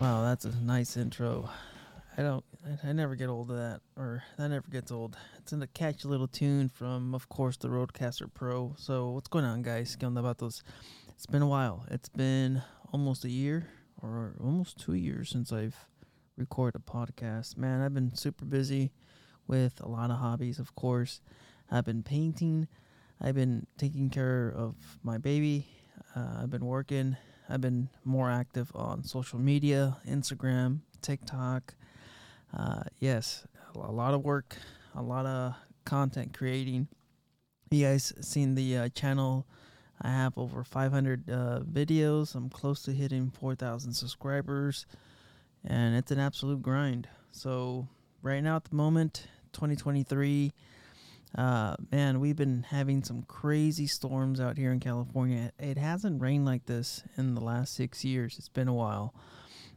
Wow, that's a nice intro. I don't, I never get old of that, or that never gets old. It's in a catchy little tune from, of course, the Rodecaster Pro. So, what's going on, guys? It's been a while. It's been almost a year, or almost two years since I've recorded a podcast. Man, I've been super busy with a lot of hobbies, of course. I've been painting. I've been taking care of my baby. Uh, I've been working. I've been more active on social media, Instagram, TikTok. Uh, yes, a lot of work, a lot of content creating. You guys seen the uh, channel? I have over 500 uh, videos. I'm close to hitting 4,000 subscribers, and it's an absolute grind. So right now, at the moment, 2023 uh, man, we've been having some crazy storms out here in California. It hasn't rained like this in the last six years. It's been a while.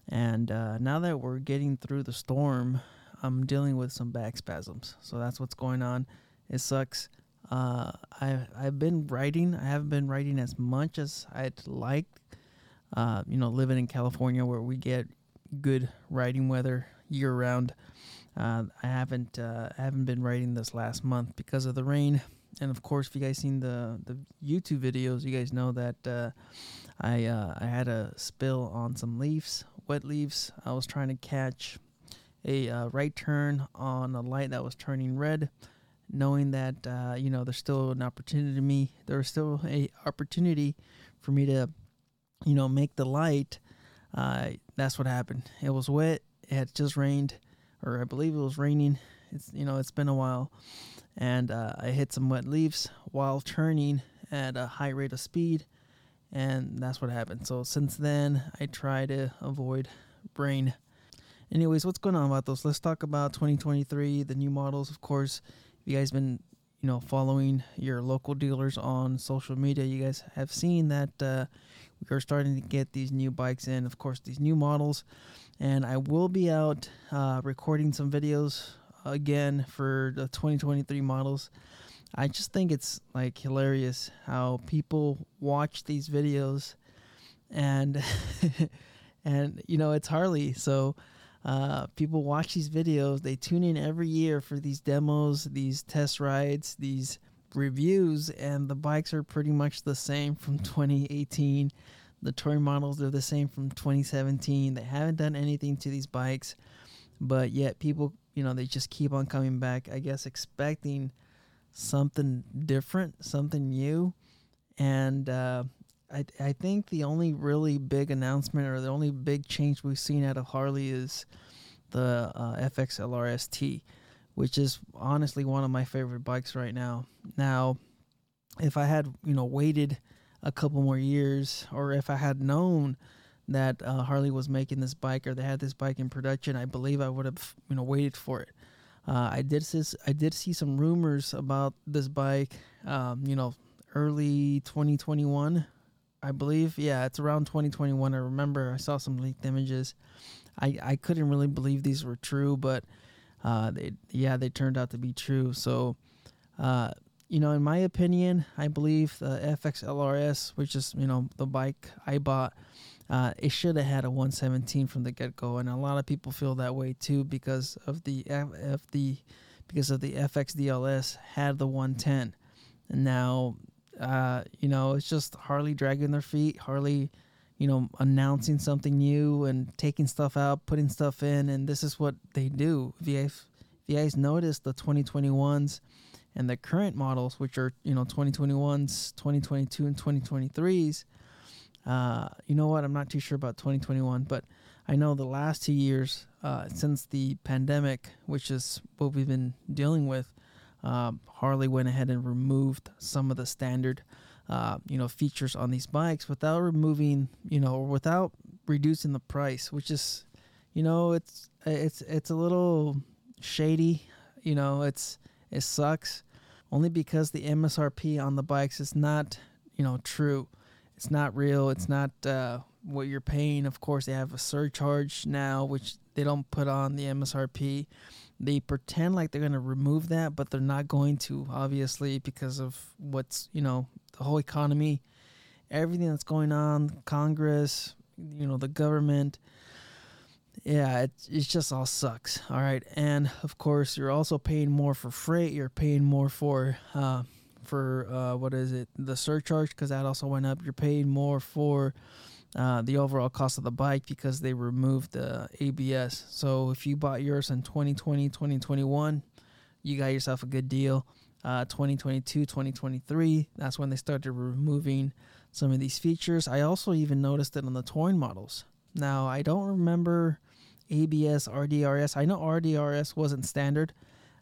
And uh, now that we're getting through the storm, I'm dealing with some back spasms. So that's what's going on. It sucks. Uh, I, I've been riding. I haven't been riding as much as I'd like. Uh, you know, living in California where we get good riding weather year round. Uh, I haven't uh, I haven't been riding this last month because of the rain, and of course, if you guys seen the the YouTube videos, you guys know that uh, I uh, I had a spill on some leaves, wet leaves. I was trying to catch a uh, right turn on a light that was turning red, knowing that uh, you know there's still an opportunity to me. There was still a opportunity for me to, you know, make the light. that's what happened. It was wet. It had just rained or I believe it was raining. It's you know it's been a while, and uh, I hit some wet leaves while turning at a high rate of speed, and that's what happened. So since then, I try to avoid rain. Anyways, what's going on about those? Let's talk about 2023, the new models. Of course, if you guys been you know following your local dealers on social media you guys have seen that uh, we are starting to get these new bikes in of course these new models and i will be out uh, recording some videos again for the 2023 models i just think it's like hilarious how people watch these videos and and you know it's harley so uh, people watch these videos. They tune in every year for these demos, these test rides, these reviews, and the bikes are pretty much the same from 2018. The touring models are the same from 2017. They haven't done anything to these bikes, but yet people, you know, they just keep on coming back. I guess expecting something different, something new, and uh, I, I think the only really big announcement or the only big change we've seen out of Harley is the uh, FX LRST, which is honestly one of my favorite bikes right now. Now, if I had you know waited a couple more years, or if I had known that uh, Harley was making this bike or they had this bike in production, I believe I would have you know waited for it. Uh, I did see, I did see some rumors about this bike, um, you know, early 2021 I believe. Yeah, it's around 2021. I remember I saw some leaked images. I, I couldn't really believe these were true, but uh, they, yeah, they turned out to be true. So, uh, you know, in my opinion, I believe the FX LRS, which is you know the bike I bought, uh, it should have had a 117 from the get go, and a lot of people feel that way too because of the F, the because of the FX DLS had the 110, and now uh, you know, it's just Harley dragging their feet, Harley, you know, announcing something new and taking stuff out, putting stuff in, and this is what they do. If you guys, if notice the 2021s and the current models, which are you know 2021s, 2022, and 2023s. Uh, you know what? I'm not too sure about 2021, but I know the last two years uh, since the pandemic, which is what we've been dealing with, um, Harley went ahead and removed some of the standard, uh, you know, features on these bikes without removing, you know, without reducing the price, which is, you know, it's it's it's a little shady. You know, it's it sucks only because the MSRP on the bikes is not, you know, true. It's not real. It's not uh, what you're paying. Of course, they have a surcharge now, which they don't put on the MSRP. They pretend like they're going to remove that, but they're not going to, obviously, because of what's, you know, the whole economy, everything that's going on, Congress, you know, the government. Yeah, it, it just all sucks. All right. And of course, you're also paying more for freight. You're paying more for, uh, for uh, what is it, the surcharge, because that also went up. You're paying more for, uh, the overall cost of the bike because they removed the ABS. So if you bought yours in 2020, 2021, you got yourself a good deal. Uh, 2022, 2023, that's when they started removing some of these features. I also even noticed it on the touring models. Now, I don't remember ABS, RDRS. I know RDRS wasn't standard,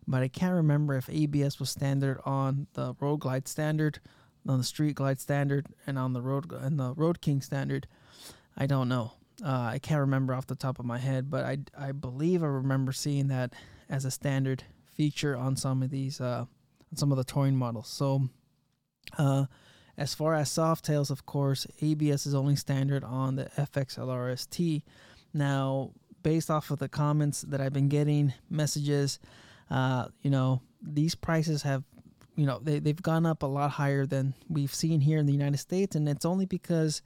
but I can't remember if ABS was standard on the Road Glide standard on the Street Glide standard and on the Road and the Road King standard. I don't know. Uh, I can't remember off the top of my head, but I, I believe I remember seeing that as a standard feature on some of these uh, some of the touring models. So, uh, as far as Softails, of course, ABS is only standard on the FXLRST. Now, based off of the comments that I've been getting, messages, uh, you know, these prices have you know they, they've gone up a lot higher than we've seen here in the united states and it's only because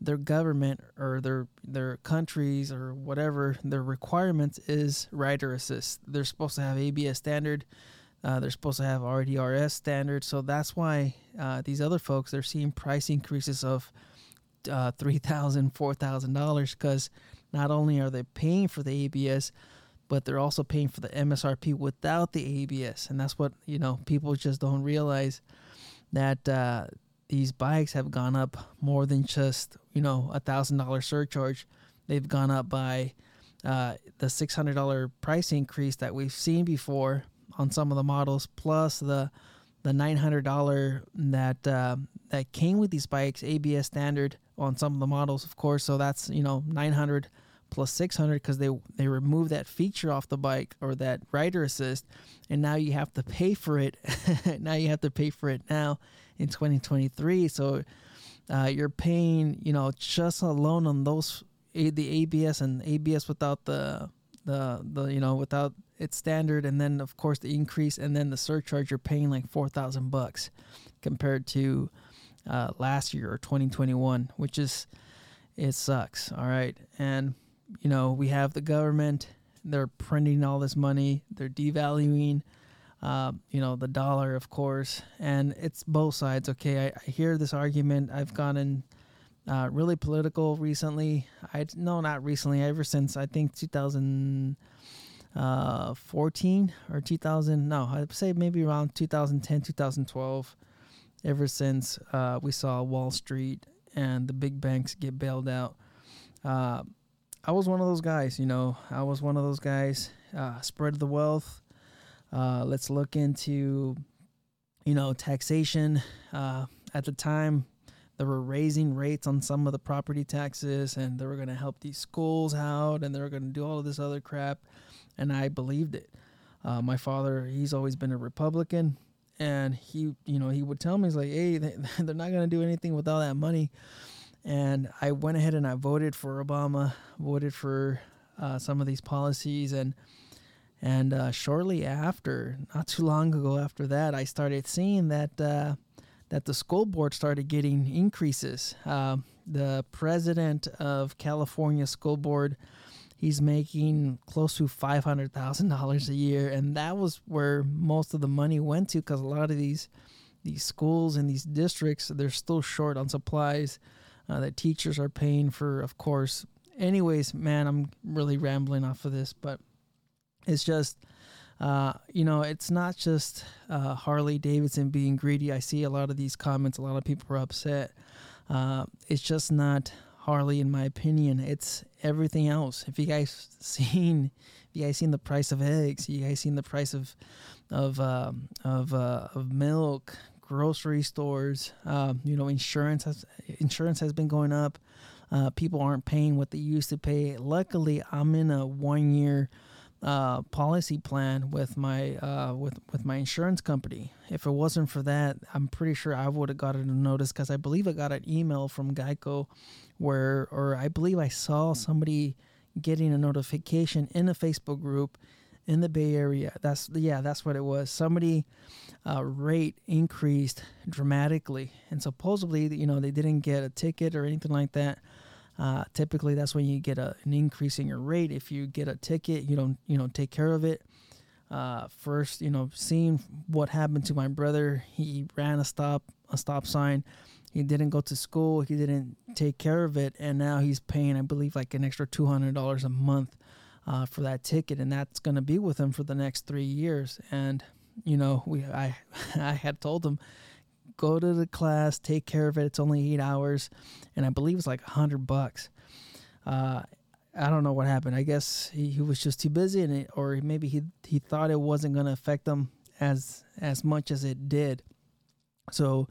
their government or their their countries or whatever their requirements is rider assist. They're supposed to have abs standard uh, they're supposed to have rdrs standard so that's why uh, these other folks they're seeing price increases of uh, $3000 $4000 because not only are they paying for the abs but they're also paying for the MSRP without the ABS, and that's what you know people just don't realize that uh, these bikes have gone up more than just you know a thousand dollar surcharge. They've gone up by uh, the six hundred dollar price increase that we've seen before on some of the models, plus the the nine hundred dollar that uh, that came with these bikes, ABS standard on some of the models, of course. So that's you know nine hundred plus 600 because they they remove that feature off the bike or that rider assist and now you have to pay for it now you have to pay for it now in 2023 so uh, you're paying you know just alone on those the abs and abs without the the the you know without its standard and then of course the increase and then the surcharge you're paying like 4000 bucks compared to uh, last year or 2021 which is it sucks all right and you know, we have the government, they're printing all this money, they're devaluing, uh, you know, the dollar, of course, and it's both sides. Okay, I, I hear this argument. I've gotten uh, really political recently. I no, not recently. Ever since I think 2014 uh, or 2000. No, I'd say maybe around 2010, 2012. Ever since uh, we saw Wall Street and the big banks get bailed out. Uh, I was one of those guys, you know. I was one of those guys. Uh, spread the wealth. Uh, let's look into, you know, taxation. Uh, at the time, they were raising rates on some of the property taxes, and they were going to help these schools out, and they were going to do all of this other crap, and I believed it. Uh, my father, he's always been a Republican, and he, you know, he would tell me, he's like, "Hey, they're not going to do anything with all that money." and I went ahead and I voted for Obama, voted for uh, some of these policies, and and uh, shortly after, not too long ago after that, I started seeing that uh, that the school board started getting increases. Um, the president of California School Board, he's making close to five hundred thousand dollars a year, and that was where most of the money went to because a lot of these these schools and these districts they're still short on supplies uh, that teachers are paying for, of course. Anyways, man, I'm really rambling off of this, but it's just, uh, you know, it's not just uh, Harley Davidson being greedy. I see a lot of these comments, a lot of people are upset. Uh, it's just not Harley, in my opinion. It's everything else. If you guys seen, if you guys seen the price of eggs, you guys seen the price of of um, of uh, of milk, grocery stores. Um, you know, insurance has insurance has been going up. Uh, people aren't paying what they used to pay. Luckily, I'm in a one year uh, policy plan with my uh, with with my insurance company. If it wasn't for that, I'm pretty sure I would have gotten a notice because I believe I got an email from Geico where, or I believe I saw somebody getting a notification in a Facebook group in the Bay Area. That's yeah, that's what it was. Somebody uh, rate increased dramatically, and supposedly, you know, they didn't get a ticket or anything like that. Uh, typically, that's when you get a, an increase in your rate. If you get a ticket, you don't, you know, take care of it. Uh, first, you know, seeing what happened to my brother, he ran a stop, a stop sign. He didn't go to school. He didn't take care of it, and now he's paying, I believe, like an extra two hundred dollars a month uh, for that ticket, and that's going to be with him for the next three years. And you know, we I I had told him go to the class, take care of it. It's only eight hours, and I believe it's like a hundred bucks. Uh, I don't know what happened. I guess he, he was just too busy, and it, or maybe he he thought it wasn't going to affect him as as much as it did. So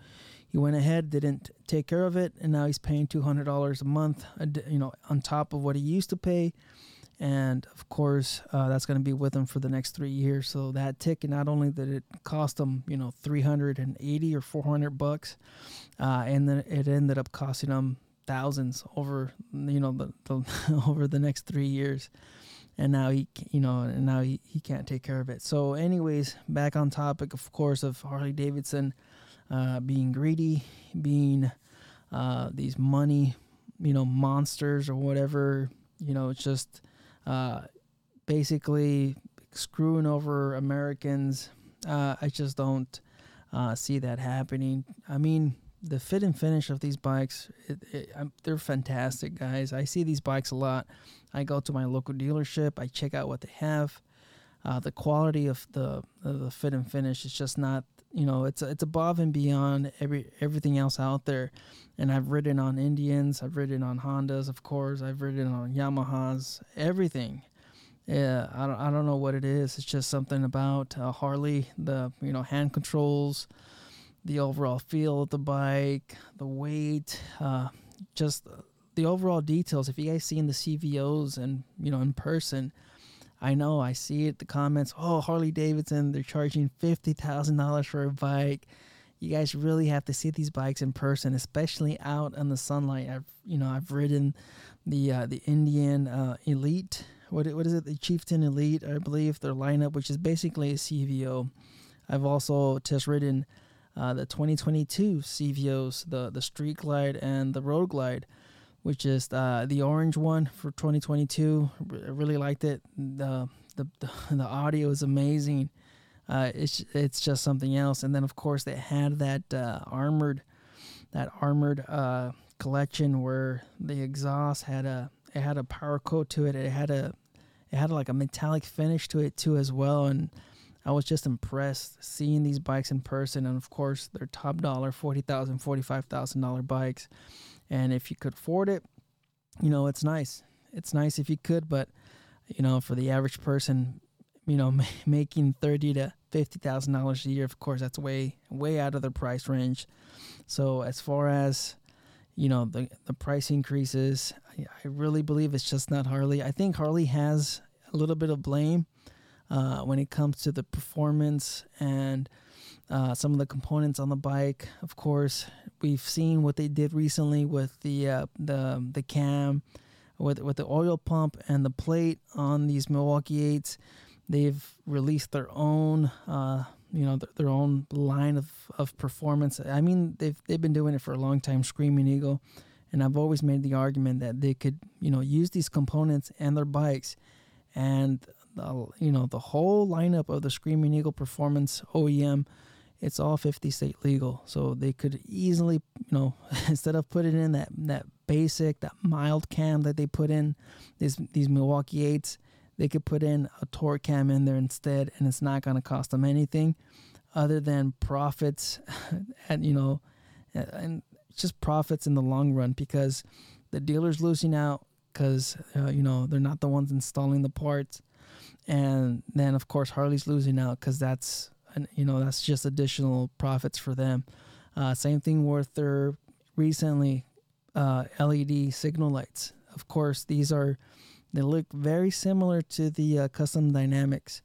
he went ahead, didn't take care of it, and now he's paying two hundred dollars a month, you know, on top of what he used to pay and of course uh, that's going to be with him for the next three years. So that ticket not only did it cost him you know 380 or 400 bucks uh, and then it ended up costing him thousands over you know the, the over the next three years. And now he you know and now he, he can't take care of it. So anyways back on topic of course of harley davidson uh, being greedy being uh, these money you know monsters or whatever you know it's just uh, basically screwing over Americans. Uh, I just don't uh, see that happening. I mean, the fit and finish of these bikes, it, it, they're fantastic, guys. I see these bikes a lot. I go to my local dealership, I check out what they have. Uh, the quality of the of the fit and finish is just not you know it's it's above and beyond every everything else out there. And i've ridden on indians i've ridden on hondas of course i've ridden on yamahas everything. Yeah i don't, I don't know what it is. It's just something about uh, harley the you know hand controls the overall feel of the bike the weight uh, just the overall details. If you guys seen the cvos and you know in person I know, I see it, the comments, oh, Harley Davidson, they're charging $50,000 for a bike. You guys really have to see these bikes in person, especially out in the sunlight. I've, you know, I've ridden the uh, the Indian uh, Elite. What what is it? The Chieftain Elite, I believe, their lineup, which is basically a CVO. I've also test ridden uh, the 2022 CVOs, the the Street Glide and the Road Glide which is uh, the orange one for 2022. I really liked it. The the the audio is amazing. Uh, it's it's just something else. And then of course they had that uh, armored that armored uh, collection where the exhaust had a it had a powder coat to it. It had a it had like a metallic finish to it too as well. And I was just impressed seeing these bikes in person. And of course they're top dollar, forty thousand, forty five thousand dollar bikes. And if you could afford it, you know, it's nice. It's nice if you could, but you know, for the average person, you know, making thirty to fifty thousand dollars a year, of course, that's way way out of the price range. So as far as you know, the the price increases, I really believe it's just not Harley. I think Harley has a little bit of blame uh, when it comes to the performance and uh, some of the components on the bike. Of course, we've seen what they did recently with the uh, the the cam, with with the oil pump and the plate on these Milwaukee eights. They've released their own, uh, you know, their, own line of, of performance. I mean, they've they've been doing it for a long time. Screaming Eagle, and I've always made the argument that they could, you know, use these components and their bikes, and the, you know the whole lineup of the Screaming Eagle Performance OEM it's all 50 state legal. So they could easily, you know, instead of putting in that that basic, that mild cam that they put in these these Milwaukee eights, they could put in a torque cam in there instead, and it's not going to cost them anything other than profits, and you know, and just profits in the long run because the dealer's losing out because uh, you know they're not the ones installing the parts, and then of course Harley's losing out because that's and you know that's just additional profits for them. Uh, same thing with their recently uh, LED signal lights. Of course, these are they look very similar to the uh, custom dynamics,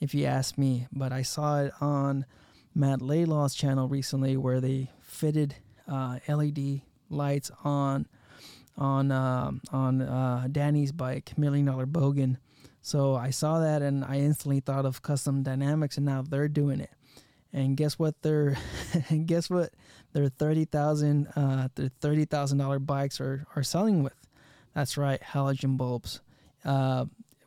if you ask me. But I saw it on Matt Laidlaw's channel recently where they fitted uh, LED lights on on uh, on uh, Danny's bike, Million Dollar Bogan. So I saw that and I instantly thought of Custom Dynamics, and now they're doing it. And guess what? They're guess what? Their thirty thousand uh, their thirty thousand dollar bikes are are selling with. That's right, halogen bulbs. Uh,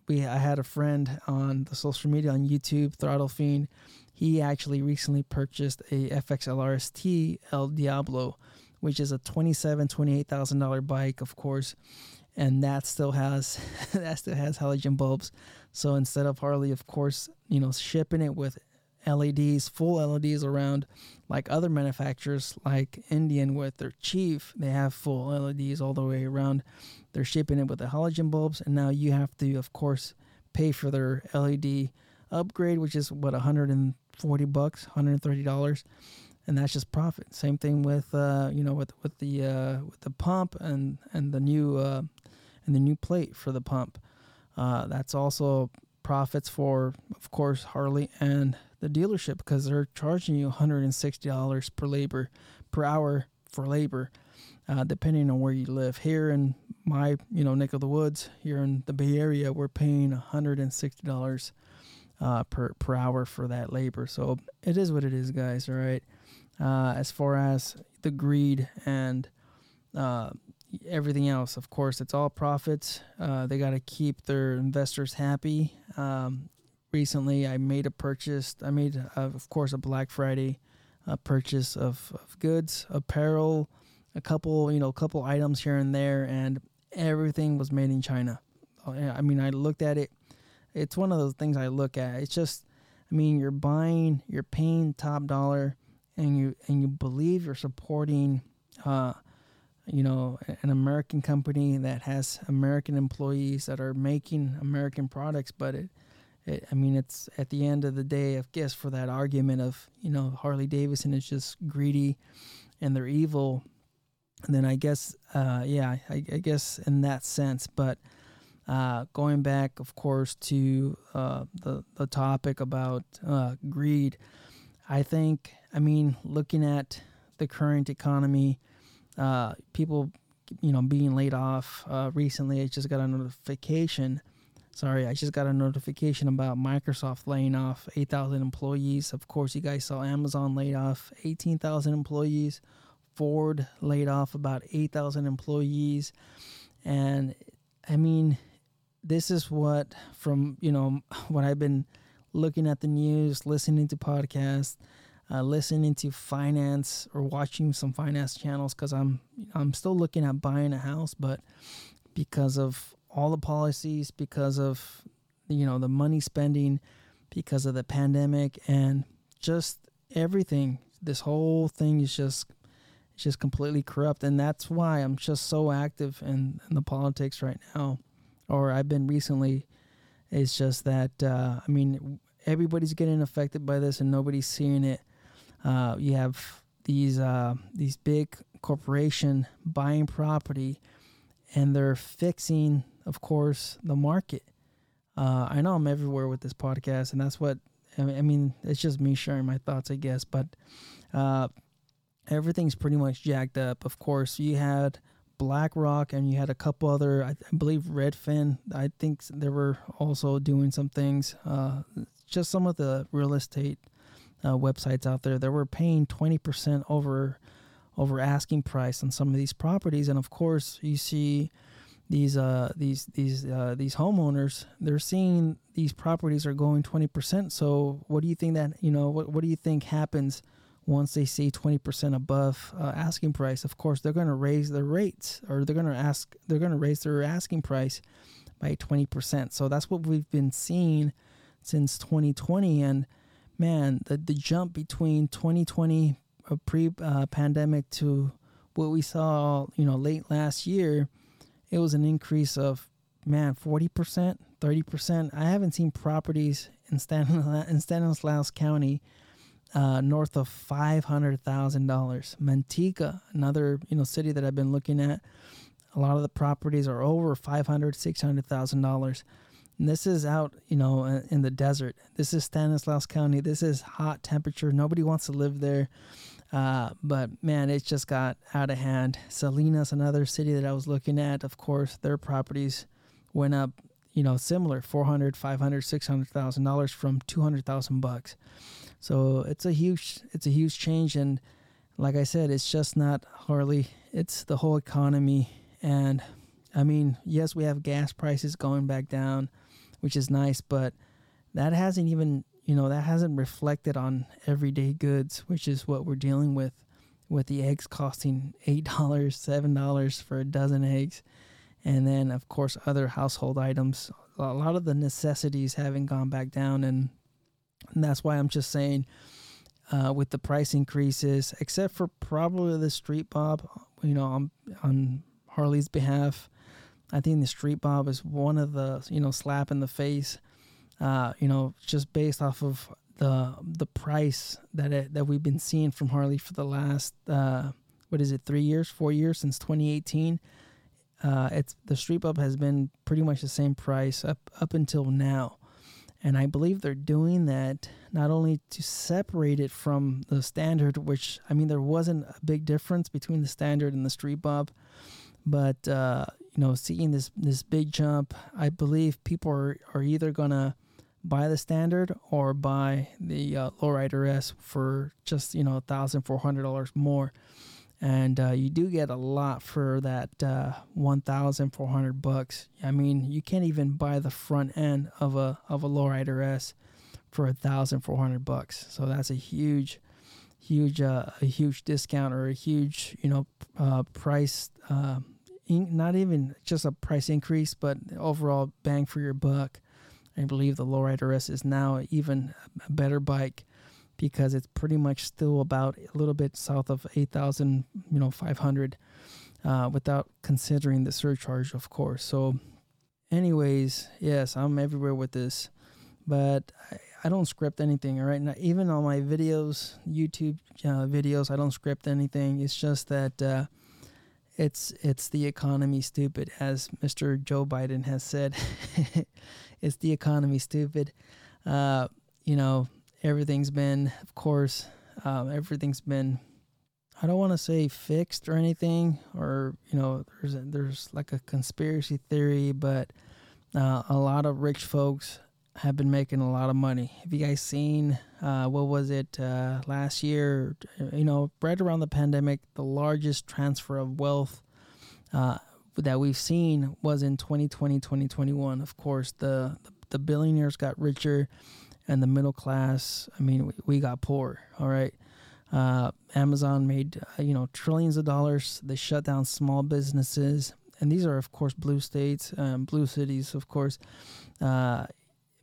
we I had a friend on the social media on YouTube, Throttle Fiend. He actually recently purchased a FXLRST El Diablo, which is a twenty-seven, twenty-eight thousand dollar bike, of course, and that still has that still has halogen bulbs. So instead of Harley, of course, you know, shipping it with LEDs, full LEDs around, like other manufacturers, like Indian with their Chief, they have full LEDs all the way around. They're shipping it with the halogen bulbs, and now you have to, of course, pay for their LED upgrade, which is what 140 bucks, 130 dollars, and that's just profit. Same thing with uh, you know with with the uh, with the pump and and the new uh, and the new plate for the pump. Uh, that's also profits for, of course, Harley and the dealership because they're charging you $160 per labor per hour for labor, uh, depending on where you live. Here in my you know neck of the woods, here in the Bay Area, we're paying $160 uh, per per hour for that labor. So it is what it is, guys. All right. Uh, as far as the greed and uh, everything else, of course, it's all profits. Uh, they got to keep their investors happy. Um, recently I made a purchase. I made, uh, of course, a Black Friday uh, purchase of, of goods, apparel, a couple, you know, a couple items here and there, and everything was made in China. Oh, I mean, I looked at it. It's one of those things I look at. It's just, I mean, you're buying, you're paying top dollar, and you and you believe you're supporting, uh, you know, an American company that has American employees that are making American products, but it it, I mean, it's at the end of the day, I guess, for that argument of, you know, Harley Davidson is just greedy and they're evil. And then I guess, uh, yeah, I, I, guess in that sense. But uh, going back, of course, to uh, the, the topic about uh, greed, I think, I mean, looking at the current economy, uh, people, you know, being laid off uh, recently, I just got a notification Sorry, I just got a notification about Microsoft laying off 8,000 employees. Of course, you guys saw Amazon laid off 18,000 employees. Ford laid off about 8,000 employees. And I mean, this is what, from, you know, what I've been looking at the news, listening to podcasts, uh, listening to finance or watching some finance channels because I'm I'm still looking at buying a house, but because of all the policies because of you know the money spending because of the pandemic and just everything this whole thing is just just completely corrupt. And that's why i'm just so active in, in the politics right now or i've been recently it's just that uh, i mean everybody's getting affected by this and nobody's seeing it uh, you have these uh, these big corporation buying property and they're fixing of course, the market. Uh, I know I'm everywhere with this podcast, and that's what I mean. It's just me sharing my thoughts, I guess. But uh, everything's pretty much jacked up. Of course, you had BlackRock, and you had a couple other. I, I believe Redfin. I think they were also doing some things. Uh, just some of the real estate uh, websites out there that were paying twenty percent over over asking price on some of these properties, and of course, you see these uh these these uh these homeowners they're seeing these properties are going 20% so what do you think that you know what, what do you think happens once they see 20% above uh, asking price of course they're going to raise their rates or they're going to ask they're going to raise their asking price by 20% so that's what we've been seeing since 2020 and man the, the jump between 2020 uh, pre uh, pandemic to what we saw you know late last year it was an increase of man 40% 30% i haven't seen properties in, Stan- in stanislaus county uh, north of $500000 manteca another you know city that i've been looking at a lot of the properties are over $500 $600000 and this is out you know in the desert. This is stanislaus county. This is hot temperature. Nobody wants to live there. Uh, but man, it just got out of hand. Salinas, another city that I was looking at, of course, their properties went up, you know, similar 400, 500, 600,000 dollars from 200,000 bucks. So it's a huge, it's a huge change. And like I said, it's just not Harley, it's the whole economy. And I mean, yes, we have gas prices going back down, which is nice, but that hasn't even you know that hasn't reflected on everyday goods which is what we're dealing with with the eggs costing eight dollars seven dollars for a dozen eggs and then of course other household items a lot of the necessities haven't gone back down and, and that's why i'm just saying uh, with the price increases except for probably the street bob you know on, on harley's behalf i think the street bob is one of the you know slap in the face uh, you know, just based off of the the price that it, that we've been seeing from Harley for the last uh, what is it, three years, four years since 2018. Uh, it's the street bob has been pretty much the same price up up until now, and I believe they're doing that not only to separate it from the standard, which I mean there wasn't a big difference between the standard and the street bob, but uh, you know seeing this this big jump, I believe people are are either gonna buy the standard or buy the uh, lowrider S for just you know thousand four hundred dollars more, and uh, you do get a lot for that uh, one thousand four hundred bucks. I mean, you can't even buy the front end of a of a lowrider S for thousand four hundred bucks. So that's a huge, huge, uh, a huge discount or a huge you know uh, price. Uh, in, not even just a price increase, but overall bang for your buck I believe the Lowrider S is now even a better bike because it's pretty much still about a little bit south of 8,000, you know, 500 uh, without considering the surcharge, of course. So, anyways, yes, I'm everywhere with this, but I, I don't script anything. All right, now, even on my videos, YouTube uh, videos, I don't script anything. It's just that uh, it's it's the economy, stupid, as Mr. Joe Biden has said. it's the economy, stupid. Uh, you know, everything's been, of course, um, everything's been. I don't want to say fixed or anything, or you know, there's a, there's like a conspiracy theory, but uh, a lot of rich folks have been making a lot of money. Have you guys seen uh, what was it uh, last year? You know, right around the pandemic, the largest transfer of wealth uh, that we've seen was in 2020, 2021. Of course, the, the, the billionaires got richer and the middle class, I mean, we, we got poor, all right? Uh, Amazon made, uh, you know, trillions of dollars. They shut down small businesses. And these are, of course, blue states, um, blue cities, of course. Uh,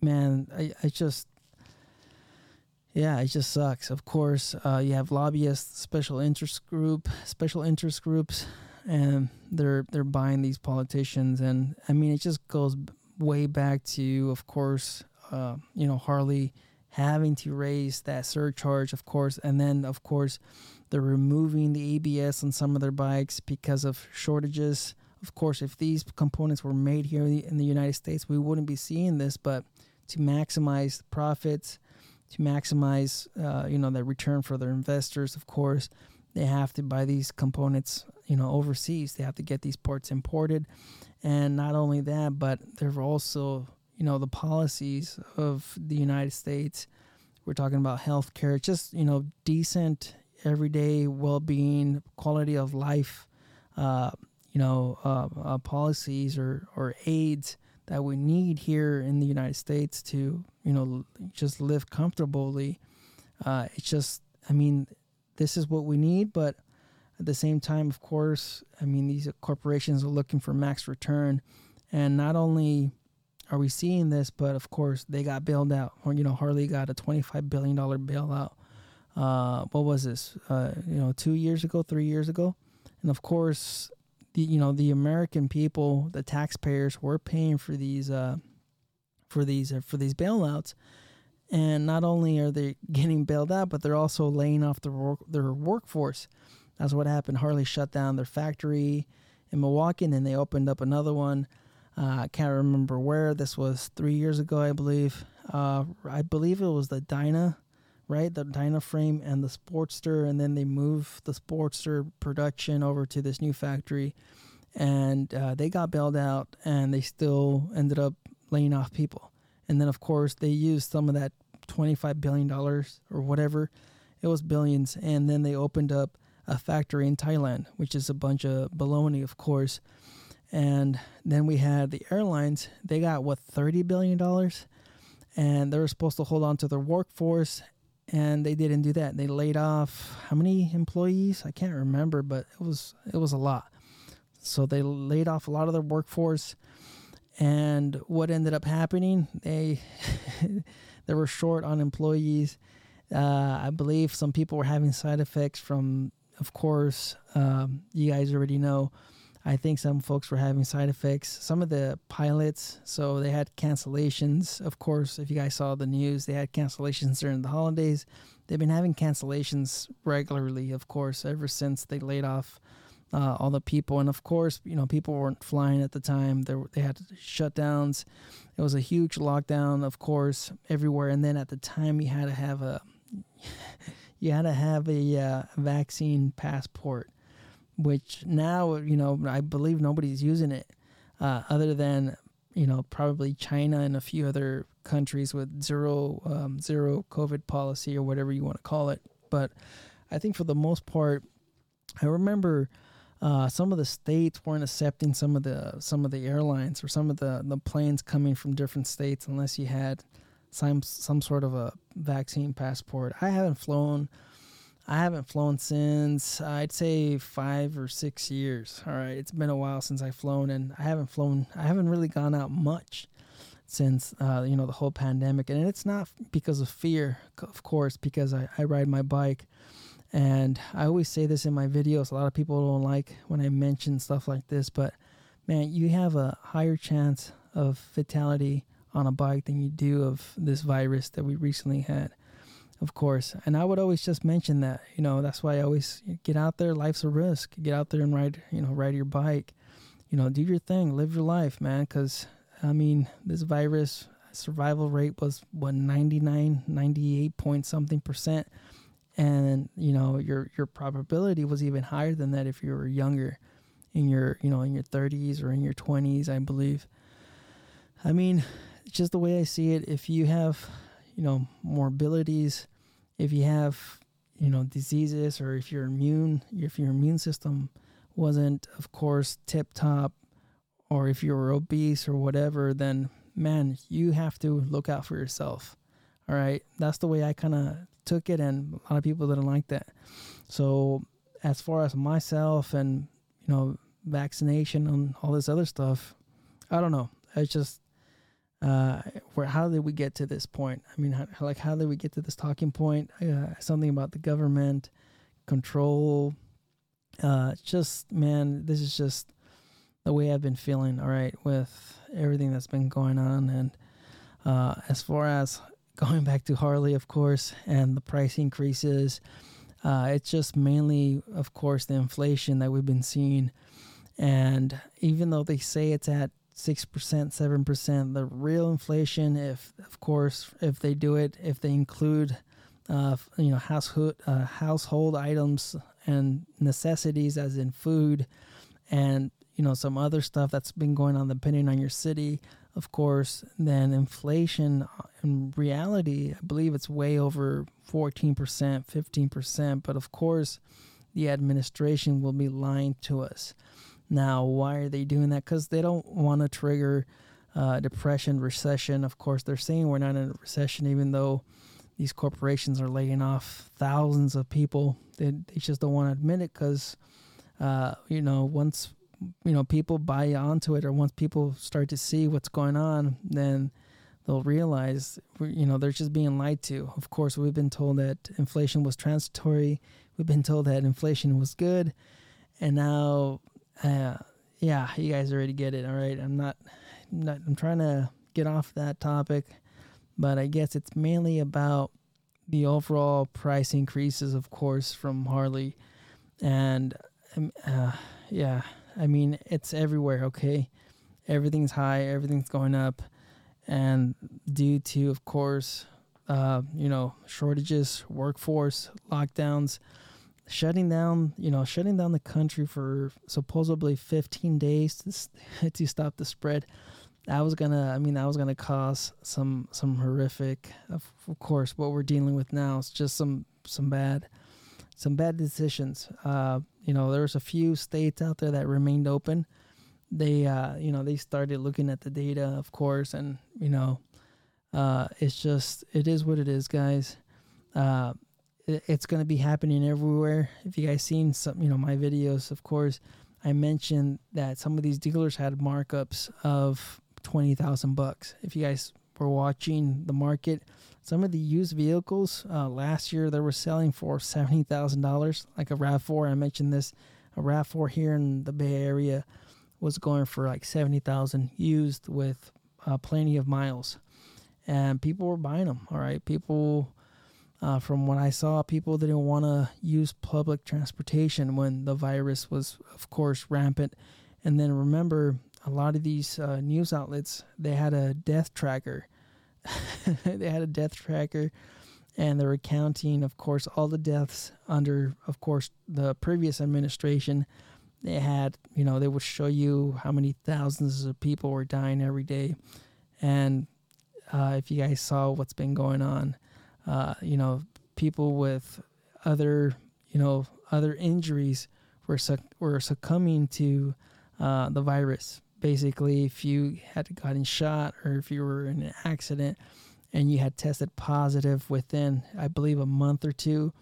man, I, I just, yeah, it just sucks. Of course, uh, you have lobbyists, special interest group, special interest groups and they're they're buying these politicians, and I mean it just goes way back to, of course, uh, you know Harley having to raise that surcharge, of course, and then of course they're removing the ABS on some of their bikes because of shortages. Of course, if these components were made here in the United States, we wouldn't be seeing this. But to maximize profits, to maximize, uh, you know, the return for their investors, of course, they have to buy these components, you know, overseas. They have to get these parts imported, and not only that, but they're also, you know, the policies of the United States. We're talking about health healthcare, just you know, decent everyday well-being, quality of life, uh, you know, uh, uh, policies or or aids that we need here in the United States to, you know, just live comfortably. Uh, it's just, I mean, this is what we need, but at the same time, of course, I mean, these corporations are looking for max return. And not only are we seeing this, but of course, they got bailed out. Or, you know, Harley got a $25 billion bailout. Uh, what was this? Uh, you know, two years ago, three years ago. And of course, the, you know, the American people, the taxpayers, were paying for these, uh, for these, uh, for these bailouts and not only are they getting bailed out, but they're also laying off their work, their workforce. That's what happened. Harley shut down their factory in Milwaukee, and then they opened up another one. Uh, I can't remember where. This was three years ago, I believe. Uh, I believe it was the Dyna right? The Dyna frame and the Sportster, and then they moved the Sportster production over to this new factory, and uh, they got bailed out, and they still ended up laying off people. And then, of course, they used some of that $25 billion or whatever, it was billions, and then they opened up a factory in Thailand, which is a bunch of baloney, of course. And then we had the airlines, they got what, $30 billion? And they were supposed to hold on to their workforce and they didn't do that. They laid off how many employees? I can't remember, but it was it was a lot. So they laid off a lot of their workforce, and what ended up happening? They they were short on employees. Uh, I believe some people were having side effects from, of course, um, you guys already know. I think some folks were having side effects. Some of the pilots, so they had cancellations. Of course, if you guys saw the news, they had cancellations during the holidays. They've been having cancellations regularly, of course, ever since they laid off uh, all the people. And of course, you know, people weren't flying at the time. They, they had shutdowns. It was a huge lockdown, of course, everywhere. And then at the time, you had to have a you had to have a uh, vaccine passport which now you know I believe nobody's using it uh, other than you know probably China and a few other countries with zero um, zero COVID policy or whatever you want to call it. But I think for the most part, I remember uh, some of the states weren't accepting some of the some of the airlines or some of the the planes coming from different states unless you had some some sort of a vaccine passport. I haven't flown I haven't flown since I'd say five or six years. All right, it's been a while since I've flown, and I haven't flown. I haven't really gone out much since uh, you know the whole pandemic, and it's not because of fear, of course, because I, I ride my bike, and I always say this in my videos. A lot of people don't like when I mention stuff like this, but man, you have a higher chance of fatality on a bike than you do of this virus that we recently had of course. And I would always just mention that, you know, that's why I always get out there. Life's a risk. Get out there and ride, you know, ride your bike. You know, do your thing, live your life, man. Because I mean, this virus survival rate was what 99, 98 point something percent, and you know your your probability was even higher than that if you were younger, in your you know in your 30s or in your 20s, I believe. I mean, just the way I see it. If you have you know morbidities if you have you know diseases or if your immune if your immune system wasn't of course tip top or if you're obese or whatever then man you have to look out for yourself. All right that's the way i kind of took it and a lot of people didn't like that. So as far as myself and you know vaccination and all this other stuff i don't know. It's just uh, where how did we get to this point? I mean, how, like how did we get to this talking point? Uh, something about the government control. Uh, just man, this is just the way I've been feeling. All right, with everything that's been going on, and uh, as far as going back to Harley, of course, and the price increases, uh, it's just mainly, of course, the inflation that we've been seeing. And even though they say it's at six percent, seven percent. The real inflation, if of course, if they do it, if they include, uh, you know, household uh, household items and necessities, as in food, and you know some other stuff that's been going on depending on your city. Of course, then inflation uh, in reality, I believe it's way over 14%, 15%. But of course, the administration will be lying to us. Now, why are they doing that? Because they don't want to trigger uh, depression, recession. Of course, they're saying we're not in a recession, even though these corporations are laying off thousands of people. They, they just don't want to admit it because, uh, you know, once you know people buy onto it, or once people start to see what's going on, then they'll realize you know they're just being lied to. Of course, we've been told that inflation was transitory. We've been told that inflation was good, and now uh, yeah, you guys already get it. All right, I'm not, I'm not, I'm trying to get off that topic, but I guess it's mainly about the overall price increases, of course, from Harley, and um, uh, yeah, I mean it's everywhere. Okay, everything's high, everything's going up, and due to, of course, uh, you know, shortages, workforce, lockdowns, shutting down, you know, shutting down the country for supposedly 15 days to, to stop the spread. That was gonna, I mean, that was gonna cause some some horrific. Of, of course, what we're dealing with now is just some some bad, some bad decisions. Uh, you know, there's a few states out there that remained open. They, uh, you know, they started looking at the data, of course, and you know, uh, it's just it is what it is, guys. Uh, it's going to be happening everywhere. If you guys seen some, you know, my videos, of course, I mentioned that some of these dealers had markups of twenty thousand bucks. If you guys were watching the market, some of the used vehicles uh, last year they were selling for seventy thousand dollars, like a Rav Four. I mentioned this, a Rav Four here in the Bay Area was going for like seventy thousand used with uh, plenty of miles and people were buying them. All right, people. Uh, from what I saw, people didn't want to use public transportation when the virus was, of course, rampant. And then remember, a lot of these uh, news outlets they had a death tracker. they had a death tracker, and they were counting, of course, all the deaths under, of course, the previous administration. They had, you know, they would show you how many thousands of people were dying every day, and uh, if you guys saw what's been going on, uh, you know, people with other, you know, other injuries were suc- were succumbing to uh, the virus. Basically, if you had gotten shot or if you were in an accident and you had tested positive within, I believe, a month or two,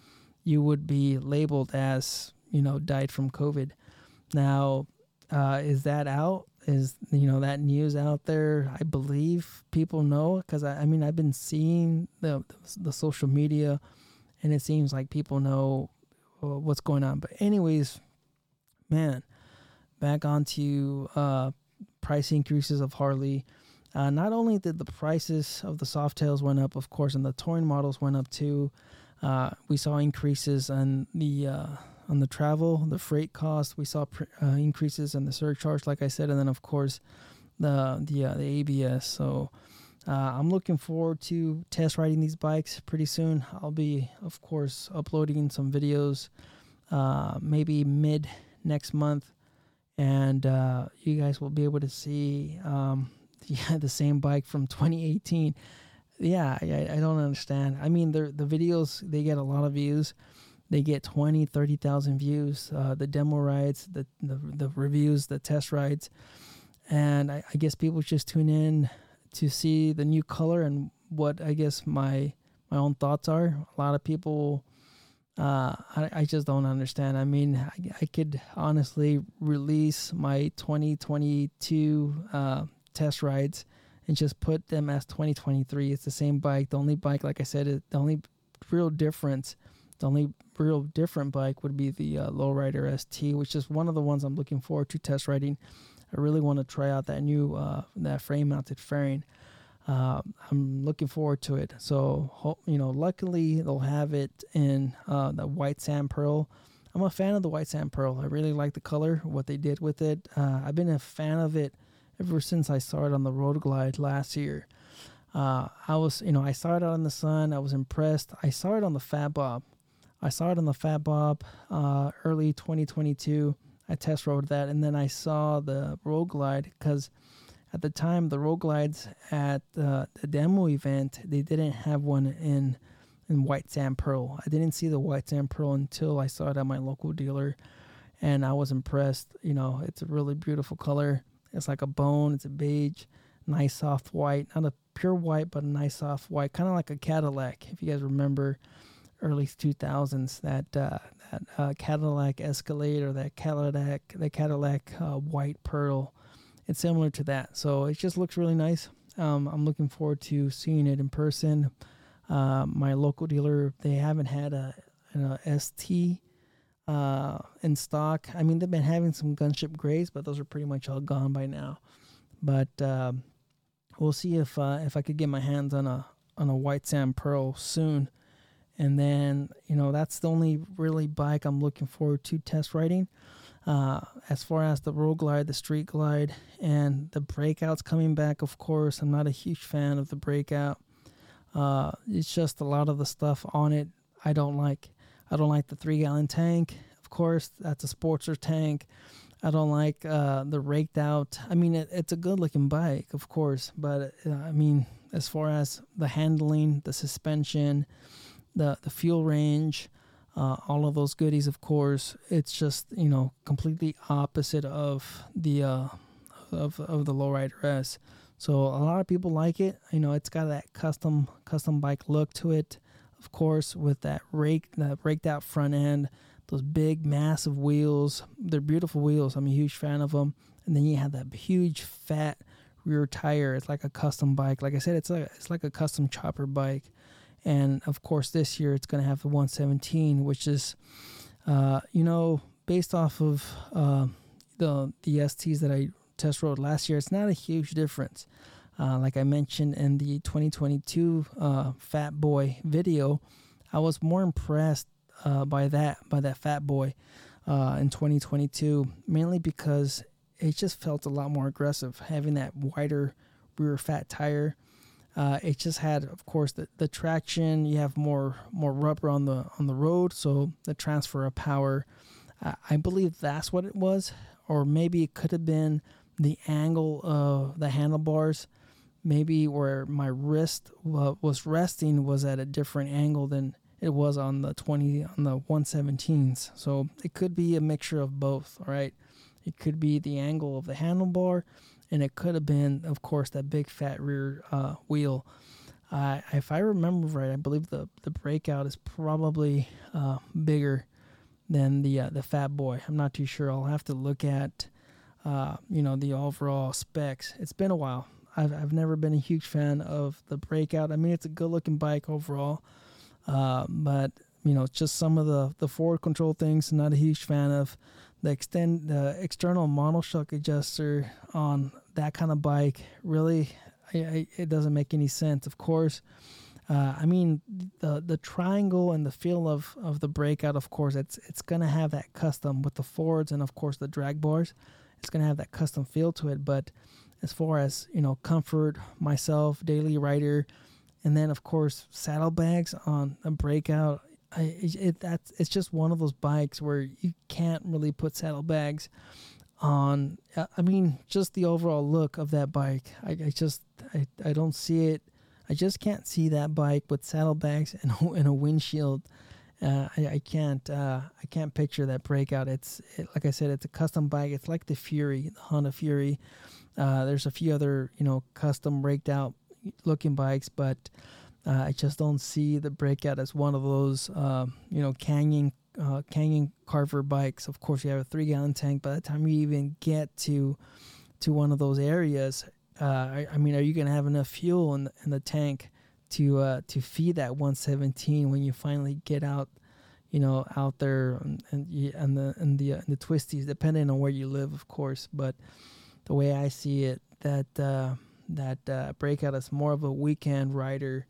you would be labeled as, you know, died from COVID. Now, uh, is that out? Is you know that news out there i believe people know because I, I mean i've been seeing the the social media and it seems like people know uh, what's going on. But anyways man back onto uh price increases of harley. Uh, not only did the prices of the softails went up of course and the touring models went up too uh, we saw increases on the uh, on the travel, the freight cost. We saw pr- uh, increases in the surcharge, like I said, and then of course the the uh, the ABS. So uh, I'm looking forward to test riding these bikes pretty soon. I'll be, of course, uploading some videos, uh, maybe mid next month, and uh, you guys will be able to see um, the, same bike from 2018. Yeah, I, I don't understand. I mean, the the videos they get a lot of views they get 20 30,000 views uh, the demo rides the, the, the reviews the test rides and I, I, guess people just tune in to see the new color and what I guess my my own thoughts are. A lot of people uh, I, I just don't understand. I mean I, I could honestly release my 2022 uh, test rides and just put them as 2023 it's the same bike. The only bike like I said it, the only real difference the only real different bike would be the uh, Lowrider ST, which is one of the ones I'm looking forward to test riding. I really want to try out that new uh, that frame mounted fairing. Uh, I'm looking forward to it. So you know, luckily they'll have it in uh, the white sand pearl. I'm a fan of the white sand pearl. I really like the color, what they did with it. Uh, I've been a fan of it ever since I saw it on the Road Glide last year. Uh, I was, you know, I saw it out in the sun. I was impressed. I saw it on the Fat Bob. I saw it on the Fat Bob uh, early 2022. I test rode that, and then I saw the Road Glide because at the time the Road Glides at the, the demo event they didn't have one in in white sand pearl. I didn't see the white sand pearl until I saw it at my local dealer, and I was impressed. You know, it's a really beautiful color. It's like a bone. It's a beige, nice soft white, not a pure white, but a nice soft white, kind of like a Cadillac. If you guys remember early 2000s that uh, that uh, Cadillac Escalade or that Cadillac the Cadillac uh, White Pearl. It's similar to that, so it just looks really nice. Um, I'm looking forward to seeing it in person. Uh, my local dealer they haven't had a, a ST uh, in stock. I mean they've been having some gunship grays, but those are pretty much all gone by now. But um, we'll see if uh, if I could get my hands on a on a white sand pearl soon. And then, you know, that's the only really bike I'm looking forward to test riding. Uh, as far as the road glide, the street glide, and the breakouts coming back, of course, I'm not a huge fan of the breakout. Uh, it's just a lot of the stuff on it I don't like. I don't like the three gallon tank. Of course, that's a Sportster tank. I don't like uh, the raked out. I mean, it, it's a good looking bike, of course, but uh, I mean, as far as the handling, the suspension, the the fuel range, uh, all of those goodies, of course, it's just you know completely opposite of the uh, of of the lowrider S. So a lot of people like it. You know, it's got that custom custom bike look to it. Of course, with that rake that raked out front end, those big massive wheels. They're beautiful wheels. I'm a huge fan of them. And then you have that huge fat rear tire. It's like a custom bike. Like I said, it's like it's like a custom chopper bike. And of course, this year it's going to have the 117, which is, uh, you know, based off of uh, the the STs that I test rode last year. It's not a huge difference. Uh, like I mentioned in the 2022 uh, Fat Boy video, I was more impressed uh, by that by that Fat Boy uh, in 2022, mainly because it just felt a lot more aggressive, having that wider rear fat tire. Uh, it just had, of course, the, the traction. You have more more rubber on the on the road, so the transfer of power. I believe that's what it was, or maybe it could have been the angle of the handlebars. Maybe where my wrist was resting was at a different angle than it was on the 20 on the 117s. So it could be a mixture of both, all right? It could be the angle of the handlebar and it could have been of course that big fat rear uh, wheel. Uh, if I remember right, I believe the the breakout is probably uh, bigger than the uh, the Fat Boy. I'm not too sure. I'll have to look at uh, you know the overall specs. It's been a while. I've I've never been a huge fan of the breakout. I mean, it's a good looking bike overall, uh, but you know, just some of the the forward control things. Not a huge fan of the extend the external monoshock adjuster on that kind of bike. Really, I, I, it doesn't make any sense. Of course. Uh, I mean the the triangle and the feel of, of the breakout. Of course, it's it's gonna have that custom with the forwards and of course the drag bars it's to have that custom feel to it. But as far as, you know, comfort, myself, daily rider, and then of course saddlebags on a breakout, I, it, that's it's just one of those bikes where you can't really put saddlebags on. I mean, just the overall look of that bike. I, I just I, I don't see it. I just can't see that bike with saddlebags and, and a windshield uh, I, I, can't uh, I can't picture that breakout. It's it, like I said, it's a custom bike. It's like the Fury, the Honda Fury. Uh, there's a few other you know custom raked out looking bikes, but uh, I just don't see the breakout as one of those um, you know Canyon uh, Canyon Carver bikes. Of course, you have a three gallon tank. By the time you even get to to one of those areas, uh, I, I, mean, are you gonna have enough fuel in the, in the tank? to uh, to feed that 117 when you finally get out, you know, out there and and, and the and the uh, and the twisties, depending on where you live, of course. But the way I see it, that uh, that uh, breakout is more of a weekend rider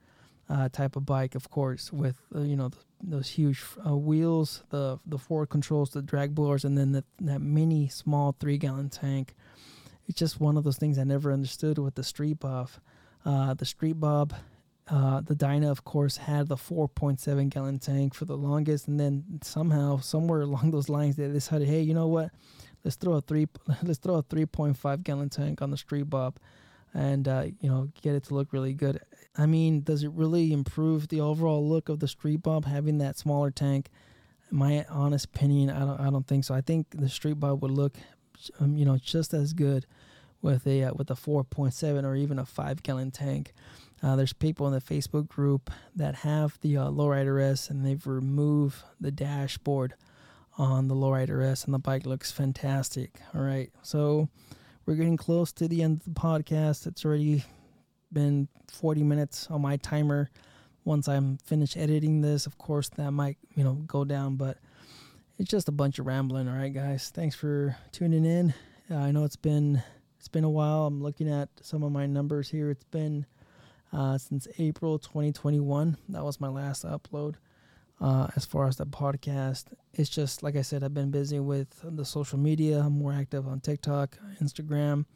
uh, type of bike, of course, with you know those huge uh, wheels, the the forward controls, the drag blowers, and then the, that mini small three gallon tank. It's just one of those things I never understood with the Street Bob. Uh, the Street Bob uh, the Dyna, of course, had the 4.7 gallon tank for the longest, and then somehow, somewhere along those lines, they decided, hey, you know what? Let's throw a three, let's throw a 3.5 gallon tank on the Street Bob, and uh, you know, get it to look really good. I mean, does it really improve the overall look of the Street Bob having that smaller tank? my honest opinion, I don't, I don't think so. I think the Street Bob would look, um, you know, just as good with a uh, with a 4.7 or even a five gallon tank. Uh, there's people in the Facebook group that have the uh, Lowrider S and they've removed the dashboard on the Lowrider S and the bike looks fantastic. All right, so we're getting close to the end of the podcast. It's already been 40 minutes on my timer. Once I'm finished editing this, of course, that might you know go down, but it's just a bunch of rambling. All right, guys, thanks for tuning in. Uh, I know it's been it's been a while. I'm looking at some of my numbers here. It's been uh, since April 2021. That was my last upload. Uh, as far as the podcast, it's just like I said, I've been busy with the social media. I'm more active on TikTok, Instagram.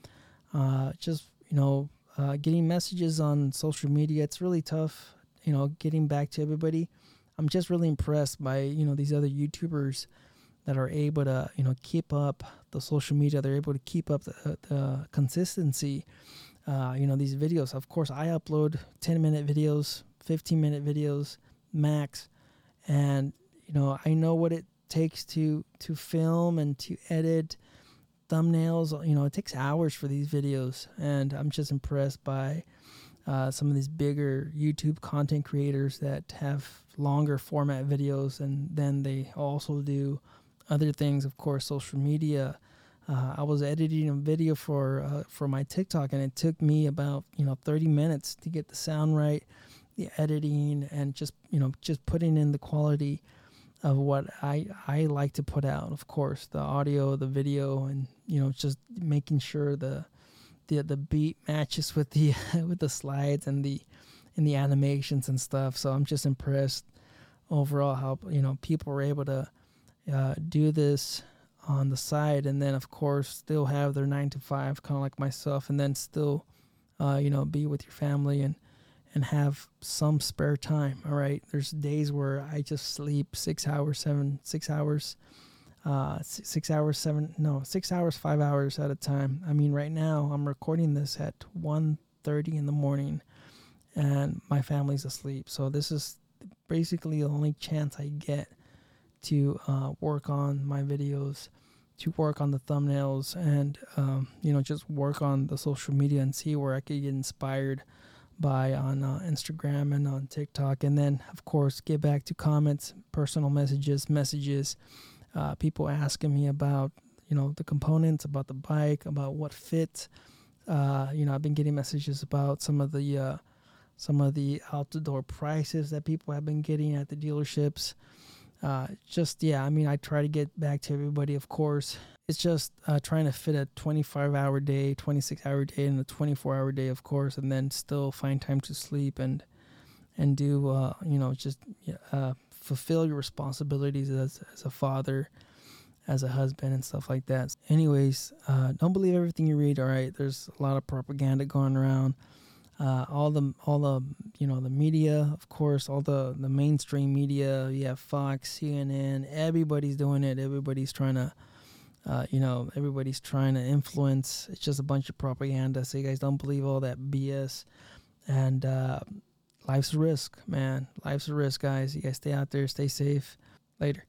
Uh, just you know, uh, getting messages on social media. It's really tough you know, getting back to everybody, I'm just really impressed by you know these other YouTubers that are able to you know keep up the social media. They're able to keep up the, the consistency. Uh, you know these videos. Of course, I upload 10 minute videos, 15 minute videos max, and you know I know what it takes to to film and to edit thumbnails. You know it takes hours for these videos, and I'm just impressed by. Uh, some of these bigger YouTube content creators that have longer format videos, and then they also do other things, of course, social media. Uh, I was editing a video for uh, for my TikTok, and it took me about you know 30 minutes to get the sound right, the editing, and just you know just putting in the quality of what I I like to put out. Of course, the audio, the video, and you know just making sure the the the beat matches with the with the slides and the and the animations and stuff. So I'm just impressed overall how you know people were able to uh, do this on the side, and then of course still have their nine to five, kind of like myself, and then still, uh, you know, be with your family and and have some spare time. All right, there's days where I just sleep six hours, seven, six hours, uh, six hours, seven, no, six hours, five hours at a time. I mean, right now I'm recording this at 1.30 in the morning, and my family's asleep. So this is basically the only chance I get to uh, work on my videos, to work on the thumbnails, and um, you know just work on the social media and see where I could get inspired by on uh, Instagram and on TikTok, and then of course get back to comments, personal messages, messages, uh, people asking me about you know the components, about the bike, about what fits. Uh, you know I've been getting messages about some of the uh, some of the outdoor prices that people have been getting at the dealerships uh, just yeah, I mean, I try to get back to everybody, of course. It's just uh, trying to fit a 25 hour day, 26 hour day, and a 24 hour day, of course, and then still find time to sleep and and do uh, you know just uh, fulfill your responsibilities as as a father, as a husband, and stuff like that. Anyways, uh, don't believe everything you read. All right, there's a lot of propaganda going around uh, all the all the you know the media, of course, all the the mainstream media. You have Fox, CNN. Everybody's doing it. Everybody's trying to, uh, you know, everybody's trying to influence. It's just a bunch of propaganda. So you guys don't believe all that BS. And uh, life's a risk, man. Life's a risk, guys. You guys stay out there, stay safe. Later.